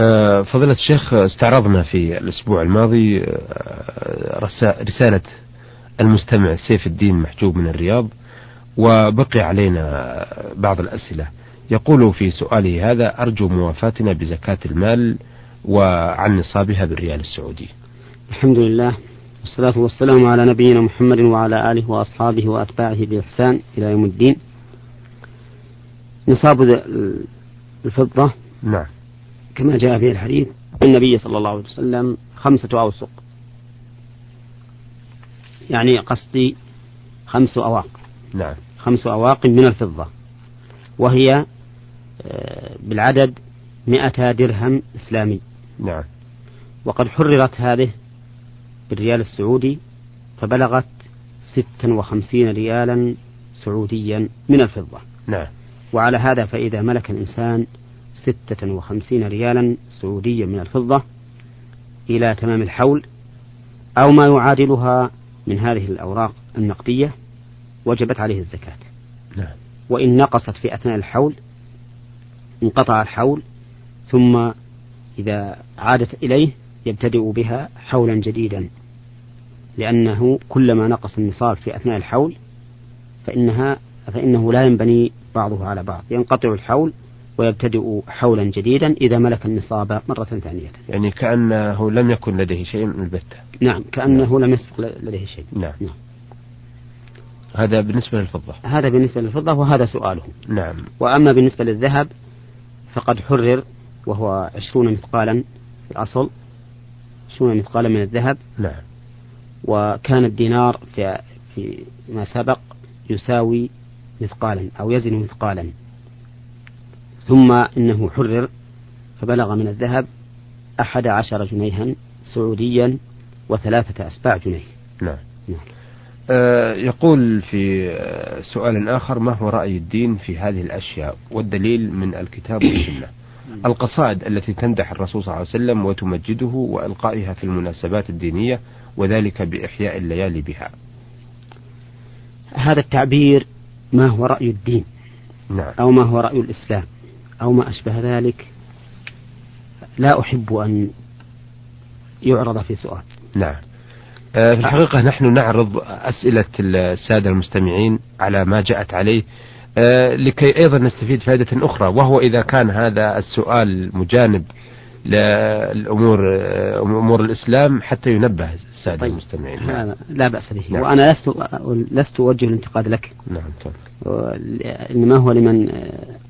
آه، فضيلة الشيخ استعرضنا في الأسبوع الماضي آه، رسالة المستمع سيف الدين محجوب من الرياض وبقي علينا بعض الأسئلة. يقول في سؤاله هذا أرجو موافاتنا بزكاة المال وعن نصابها بالريال السعودي. الحمد لله والصلاة والسلام على نبينا محمد وعلى آله وأصحابه وأتباعه بإحسان إلى يوم الدين. نصاب الفضة نعم. كما جاء في الحديث النبي صلى الله عليه وسلم خمسة أوسق يعني قصدي خمس أواق. نعم. خمس أواق من الفضة. وهي آه، بالعدد مئة درهم إسلامي. نعم. وقد حررت هذه بالريال السعودي فبلغت ستا وخمسين ريالا سعوديا من الفضة. نعم. وعلى هذا فإذا ملك الإنسان ستة وخمسين ريالا سعوديا من الفضة إلى تمام الحول أو ما يعادلها من هذه الأوراق النقدية وجبت عليه الزكاة. نعم. وإن نقصت في أثناء الحول انقطع الحول ثم إذا عادت إليه يبتدئ بها حولا جديدا. لأنه كلما نقص النصاب في أثناء الحول فإنها فإنه لا ينبني بعضه على بعض. ينقطع الحول ويبتدئ حولا جديدا إذا ملك النصاب مرة ثانية. يعني كأنه لم يكن لديه شيء من البتة. نعم كأنه نعم. لم يسبق لديه شيء. نعم. نعم. هذا بالنسبة للفضة. هذا بالنسبة للفضة وهذا سؤاله. نعم. وأما بالنسبة للذهب فقد حرر وهو عشرون مثقالا في الأصل عشرون مثقالا من الذهب. نعم. وكان الدينار في, في ما سبق يساوي مثقالا أو يزن مثقالا. ثم إنه حرر فبلغ من الذهب أحد عشر جنيها سعوديا وثلاثة أسباع جنيه. نعم, نعم. آه يقول في سؤال آخر ما هو رأي الدين في هذه الأشياء؟ والدليل من الكتاب والسنة. القصائد التي تمدح الرسول صلى الله عليه وسلم وتمجده وإلقائها في المناسبات الدينية وذلك بإحياء الليالي بها. هذا التعبير ما هو رأي الدين؟ نعم. أو ما هو رأي الإسلام؟ أو ما أشبه ذلك لا أحب أن يعرض في سؤال نعم آه، في الحقيقة نحن نعرض أسئلة السادة المستمعين على ما جاءت عليه آه، لكي أيضا نستفيد فائدة أخرى وهو إذا كان هذا السؤال مجانب للأمور آه، أمور الإسلام حتى ينبه السادة طيب. المستمعين نعم. لا بأس به نعم. وأنا لست لست أوجه الانتقاد لك نعم تفضل إنما هو لمن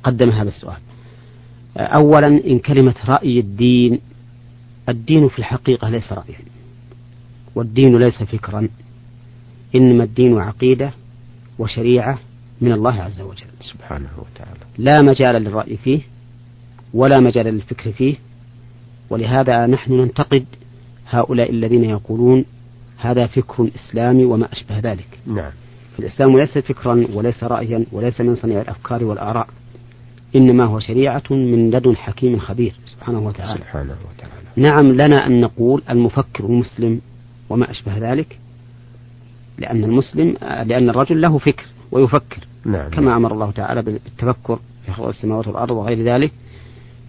قدم هذا السؤال أولا إن كلمة رأي الدين الدين في الحقيقة ليس رأيا والدين ليس فكرا إنما الدين عقيدة وشريعة من الله عز وجل. سبحانه وتعالى. لا مجال للرأي فيه ولا مجال للفكر فيه ولهذا نحن ننتقد هؤلاء الذين يقولون هذا فكر إسلامي وما أشبه ذلك. نعم. الإسلام ليس فكرا وليس رأيا وليس من صنيع الأفكار والآراء. إنما هو شريعة من لدن حكيم خبير. سبحانه وتعالى. سبحانه وتعالى. نعم لنا أن نقول المفكر المسلم وما أشبه ذلك لأن المسلم لأن الرجل له فكر ويفكر. نعم. كما أمر الله تعالى بالتفكر في خلق السماوات والأرض وغير ذلك.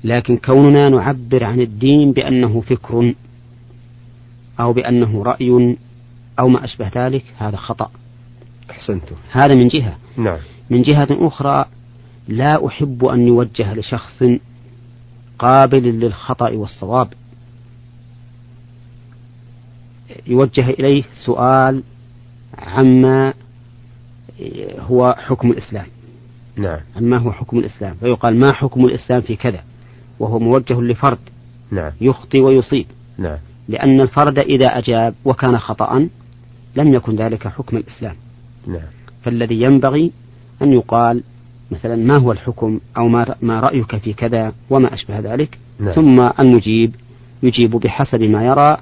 لكن كوننا نعبر عن الدين بأنه فكر أو بأنه رأي أو ما أشبه ذلك هذا خطأ. أحسنتم. هذا من جهة. نعم. من جهة أخرى لا أحب أن يوجه لشخص قابل للخطأ والصواب. يوجه إليه سؤال عما هو حكم الإسلام. نعم. عما هو حكم الإسلام. فيقال ما حكم الإسلام في كذا؟ وهو موجه لفرد. نعم. يخطي ويصيب. نعم. لأن الفرد إذا أجاب وكان خطأ لم يكن ذلك حكم الإسلام. نعم. فالذي ينبغي أن يقال مثلا ما هو الحكم أو ما, ما رأيك في كذا وما أشبه ذلك نعم. ثم المجيب يجيب بحسب ما يرى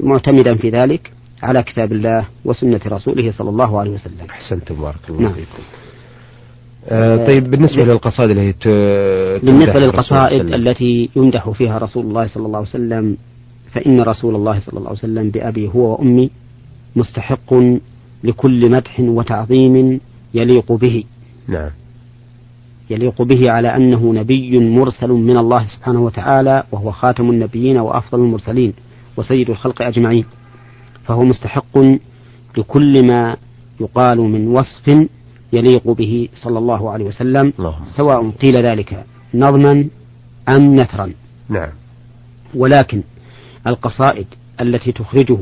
معتمدا في ذلك على كتاب الله وسنة رسوله صلى الله عليه وسلم. أحسنتم بارك الله نعم. فيكم. آه طيب بالنسبة للقصائد التي بالنسبة للقصائد التي يمدح فيها رسول الله صلى الله عليه وسلم فإن رسول الله صلى الله عليه وسلم بأبي هو وأمي مستحق لكل مدح وتعظيم يليق به. نعم. يليق به على أنه نبي مرسل من الله سبحانه وتعالى وهو خاتم النبيين وأفضل المرسلين وسيد الخلق أجمعين. فهو مستحق لكل ما يقال من وصف يليق به صلى الله عليه وسلم سواء قيل ذلك نظما أم نثرا. نعم. ولكن القصائد التي تخرجه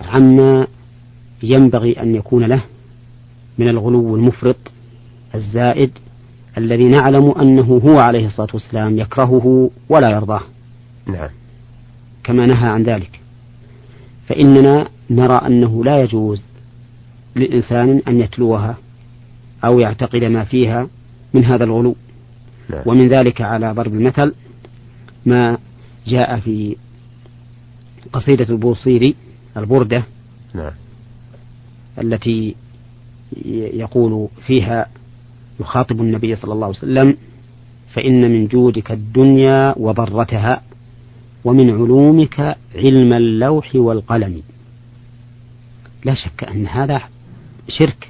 عما ينبغي أن يكون له من الغلو المفرط الزائد الذي نعلم أنه هو عليه الصلاة والسلام يكرهه ولا يرضاه نعم كما نهى عن ذلك فإننا نرى أنه لا يجوز للإنسان أن يتلوها أو يعتقد ما فيها من هذا الغلو نعم. ومن ذلك على ضرب المثل ما جاء في قصيدة البوصيري البردة نعم. التي يقول فيها يخاطب النبي صلى الله عليه وسلم فإن من جودك الدنيا وضرتها ومن علومك علم اللوح والقلم. لا شك أن هذا شرك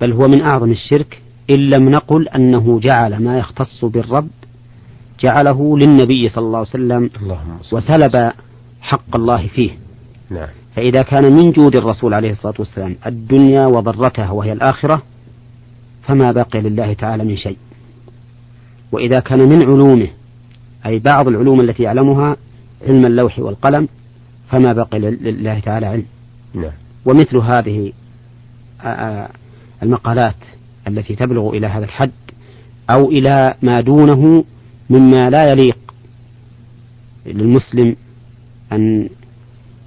بل هو من أعظم الشرك إن لم نقل أنه جعل ما يختص بالرب جعله للنبي صلى الله عليه وسلم وسلب حق الله فيه. نعم. فإذا كان من جود الرسول عليه الصلاة والسلام الدنيا وضرتها وهي الآخرة فما بقي لله تعالى من شيء وإذا كان من علومه أي بعض العلوم التي يعلمها علم اللوح والقلم فما بقي لله تعالى علم نعم. ومثل هذه المقالات التي تبلغ إلى هذا الحد أو إلى ما دونه مما لا يليق للمسلم أن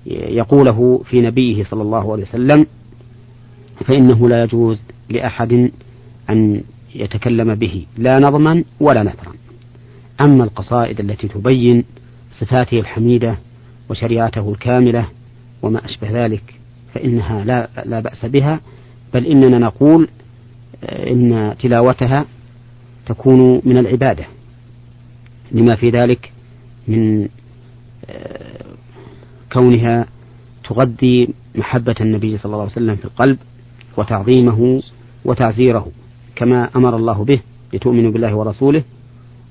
يقوله في نبيه صلى الله عليه وسلم فإنه لا يجوز لأحد أن يتكلم به لا نظما ولا نثرا. أما القصائد التي تبين صفاته الحميدة وشريعته الكاملة وما أشبه ذلك فإنها لا, لا بأس بها بل إننا نقول إن تلاوتها تكون من العبادة. لما في ذلك من آه، كونها تغذي محبة النبي صلى الله عليه وسلم في القلب وتعظيمه وتعزيره. كما أمر الله به لتؤمنوا بالله ورسوله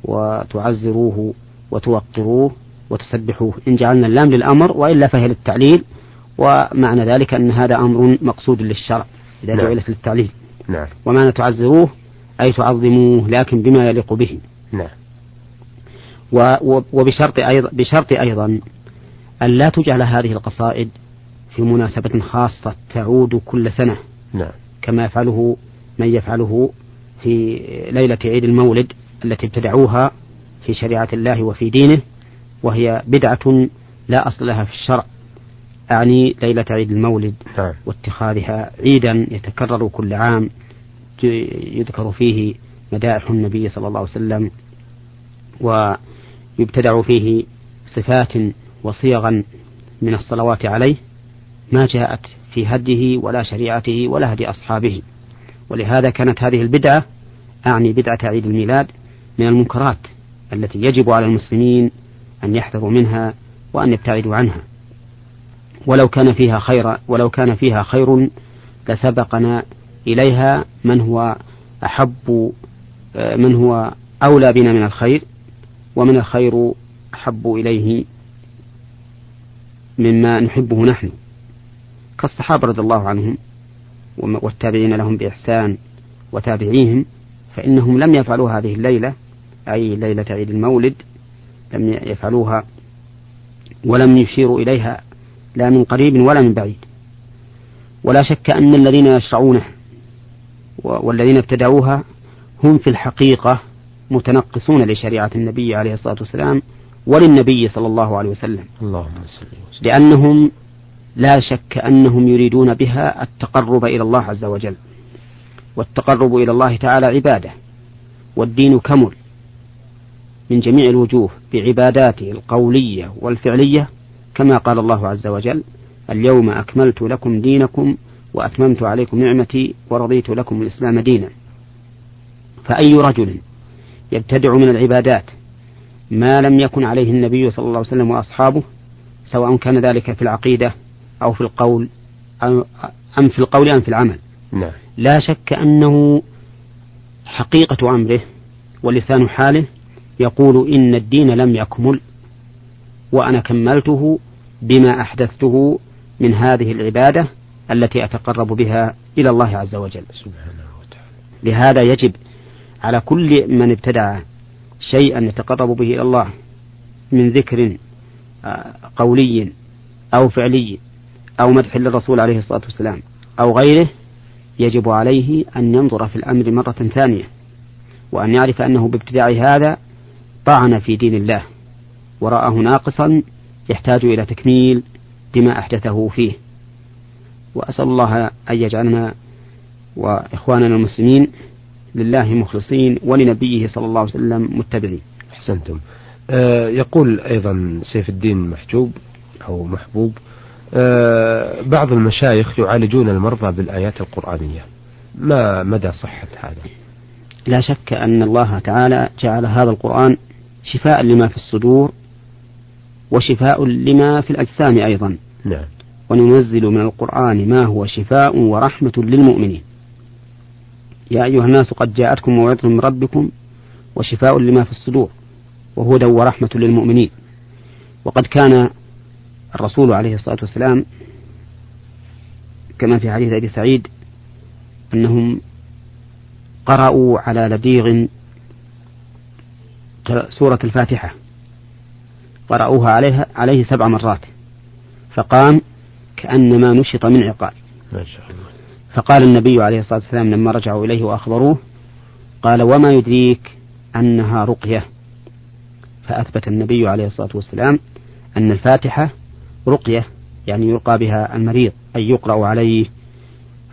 وتعزروه وتوقروه وتسبحوه إن جعلنا اللام للأمر وإلا فهي للتعليل ومعنى ذلك أن هذا أمر مقصود للشرع إذا نعم. جعلت للتعليل نعم. ومعنى تعزروه أي تعظموه لكن بما يليق به نعم. وبشرط أيضا بشرط أيضا أن لا تجعل هذه القصائد في مناسبة خاصة تعود كل سنة نعم. كما يفعله من يفعله في ليلة عيد المولد التي ابتدعوها في شريعة الله وفي دينه وهي بدعة لا أصل لها في الشرع أعني ليلة عيد المولد نعم. واتخاذها عيدا يتكرر كل عام يذكر فيه مدائح النبي صلى الله عليه وسلم ويبتدع فيه صفات وصيغا من الصلوات عليه ما جاءت في هديه ولا شريعته ولا هدي أصحابه ولهذا كانت هذه البدعة أعني بدعة عيد الميلاد من المنكرات التي يجب على المسلمين أن يحذروا منها وأن يبتعدوا عنها. ولو كان فيها خير ولو كان فيها خير لسبقنا إليها من هو أحب من هو أولى بنا من الخير ومن الخير أحب إليه مما نحبه نحن. كالصحابة رضي الله عنهم والتابعين لهم بإحسان وتابعيهم فإنهم لم يفعلوا هذه الليلة أي ليلة عيد المولد لم يفعلوها ولم يشيروا إليها لا من قريب ولا من بعيد. ولا شك أن الذين يشرعونه والذين ابتدعوها هم في الحقيقة متنقصون لشريعة النبي عليه الصلاة والسلام وللنبي صلى الله عليه وسلم. اللهم صل وسلم. لأنهم لا شك أنهم يريدون بها التقرب إلى الله عز وجل. والتقرب إلى الله تعالى عبادة. والدين كمل. من جميع الوجوه بعباداته القولية والفعلية كما قال الله عز وجل اليوم أكملت لكم دينكم وأتممت عليكم نعمتي ورضيت لكم الإسلام دينا. فأي رجل يبتدع من العبادات ما لم يكن عليه النبي صلى الله عليه وسلم وأصحابه سواء كان ذلك في العقيدة أو في القول أم في القول أم في العمل. نعم. لا شك أنه حقيقة أمره ولسان حاله يقول إن الدين لم يكمل وأنا كملته بما أحدثته من هذه العبادة التي أتقرب بها إلى الله عز وجل. سبحانه وتعالى. لهذا يجب على كل من ابتدع شيئا يتقرب به إلى الله من ذكر آه، قولي أو فعلي أو مدح للرسول عليه الصلاة والسلام أو غيره يجب عليه أن ينظر في الأمر مرة ثانية وأن يعرف أنه بابتداع هذا طعن في دين الله ورآه ناقصا يحتاج إلى تكميل بما أحدثه فيه. وأسأل الله أن يجعلنا وإخواننا المسلمين لله مخلصين ولنبيه صلى الله عليه وسلم متبعين. أحسنتم. آه يقول أيضا سيف الدين محجوب أو محبوب. بعض المشايخ يعالجون المرضى بالآيات القرآنية. ما مدى صحة هذا؟ لا شك أن الله تعالى جعل هذا القرآن شفاء لما في الصدور وشفاء لما في الأجسام أيضا. نعم. وننزل من القرآن ما هو شفاء ورحمة للمؤمنين. يا أيها الناس قد جاءتكم موعظة من ربكم وشفاء لما في الصدور وهدى ورحمة للمؤمنين. وقد كان الرسول عليه الصلاة والسلام كما في حديث أبي سعيد أنهم قرأوا على لديغ سورة الفاتحة قرأوها عليها عليه سبع مرات فقام كأنما نشط من عقال. ما شاء الله. فقال النبي عليه الصلاة والسلام لما رجعوا إليه وأخبروه قال وما يدريك أنها رقية. فأثبت النبي عليه الصلاة والسلام أن الفاتحة رقية يعني يلقى بها المريض أي يقرأ عليه.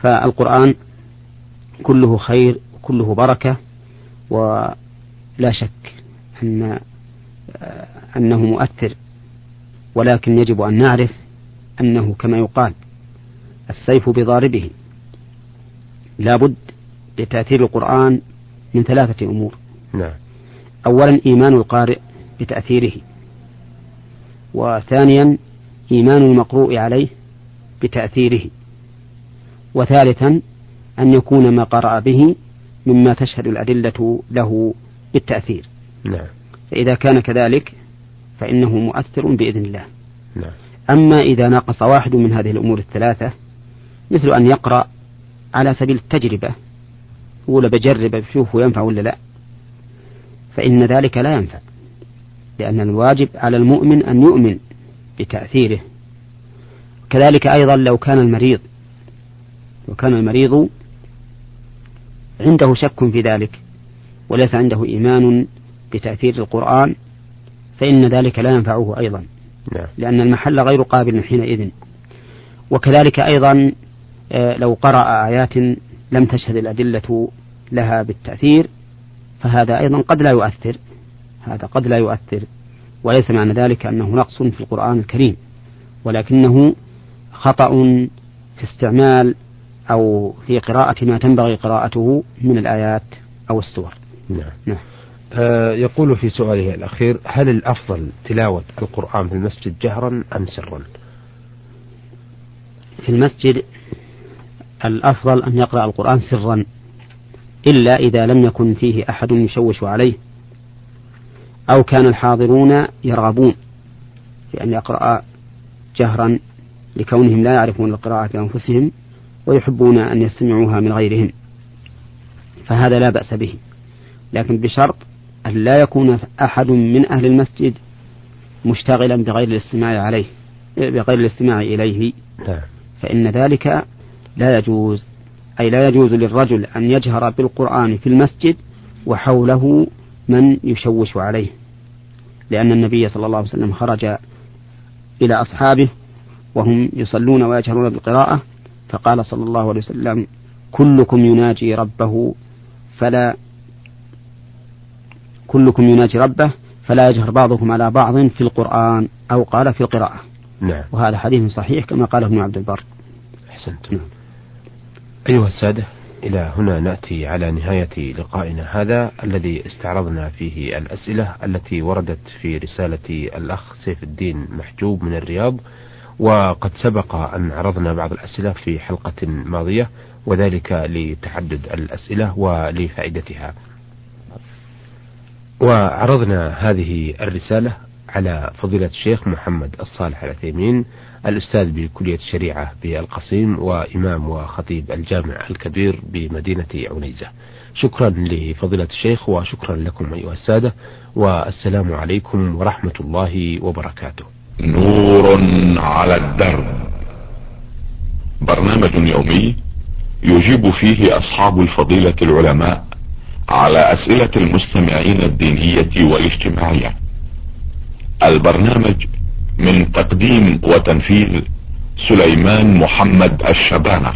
فالقرآن كله خير وكله بركة ولا شك أن أنه مؤثر. ولكن يجب أن نعرف أنه كما يقال السيف بضاربه. لا بد لتأثير القرآن من ثلاثة أمور. نعم. أولا إيمان القارئ بتأثيره. وثانيا إيمان المقروء عليه بتأثيره وثالثا أن يكون ما قرأ به مما تشهد الأدلة له بالتأثير نعم. فإذا كان كذلك فإنه مؤثر بإذن الله نعم. أما إذا ناقص واحد من هذه الأمور الثلاثة مثل أن يقرأ على سبيل التجربة يقول بجرب بشوف ينفع ولا لا فإن ذلك لا ينفع لأن الواجب على المؤمن أن يؤمن بتأثيره. كذلك أيضا لو كان المريض وكان المريض عنده شك في ذلك وليس عنده إيمان بتأثير القرآن فإن ذلك لا ينفعه أيضا. نعم. لأن المحل غير قابل حينئذ. وكذلك أيضا آه، لو قرأ آيات لم تشهد الأدلة لها بالتأثير فهذا أيضا قد لا يؤثر. هذا قد لا يؤثر. وليس معنى ذلك أنه نقص في القرآن الكريم ولكنه خطأ في استعمال أو في قراءة ما تنبغي قراءته من الآيات أو السور. نعم, نعم. آه يقول في سؤاله الأخير هل الأفضل تلاوة القرآن في المسجد جهرا أم سرا؟ في المسجد الأفضل أن يقرأ القرآن سرا إلا إذا لم يكن فيه أحد يشوش عليه. أو كان الحاضرون يرغبون في أن يقرأ جهرا لكونهم لا يعرفون القراءة أنفسهم ويحبون أن يستمعوها من غيرهم فهذا لا بأس به لكن بشرط أن لا يكون أحد من أهل المسجد مشتغلا بغير الاستماع عليه بغير الاستماع إليه نعم. فإن ذلك لا يجوز أي لا يجوز للرجل أن يجهر بالقرآن في المسجد وحوله من يشوش عليه لأن النبي صلى الله عليه وسلم خرج إلى أصحابه وهم يصلون ويجهرون بالقراءة فقال صلى الله عليه وسلم كلكم يناجي ربه فلا كلكم يناجي ربه فلا يجهر بعضكم على بعض في القرآن أو قال في القراءة نعم. وهذا حديث صحيح كما قال ابن عبد البر أحسنت نعم. أيها السادة إلى هنا نأتي على نهاية لقائنا هذا الذي استعرضنا فيه الأسئلة التي وردت في رسالة الأخ سيف الدين محجوب من الرياض وقد سبق أن عرضنا بعض الأسئلة في حلقة ماضية وذلك لتعدد الأسئلة ولفائدتها. وعرضنا هذه الرسالة على فضيلة الشيخ محمد الصالح العثيمين الأستاذ بكلية الشريعة بالقصيم وإمام وخطيب الجامع الكبير بمدينة عنيزة. شكرا لفضيلة الشيخ وشكرا لكم أيها السادة والسلام عليكم ورحمة الله وبركاته. نور على الدرب. برنامج يومي يجيب فيه أصحاب الفضيلة العلماء على أسئلة المستمعين الدينية والاجتماعية. البرنامج من تقديم وتنفيذ سليمان محمد الشبانة.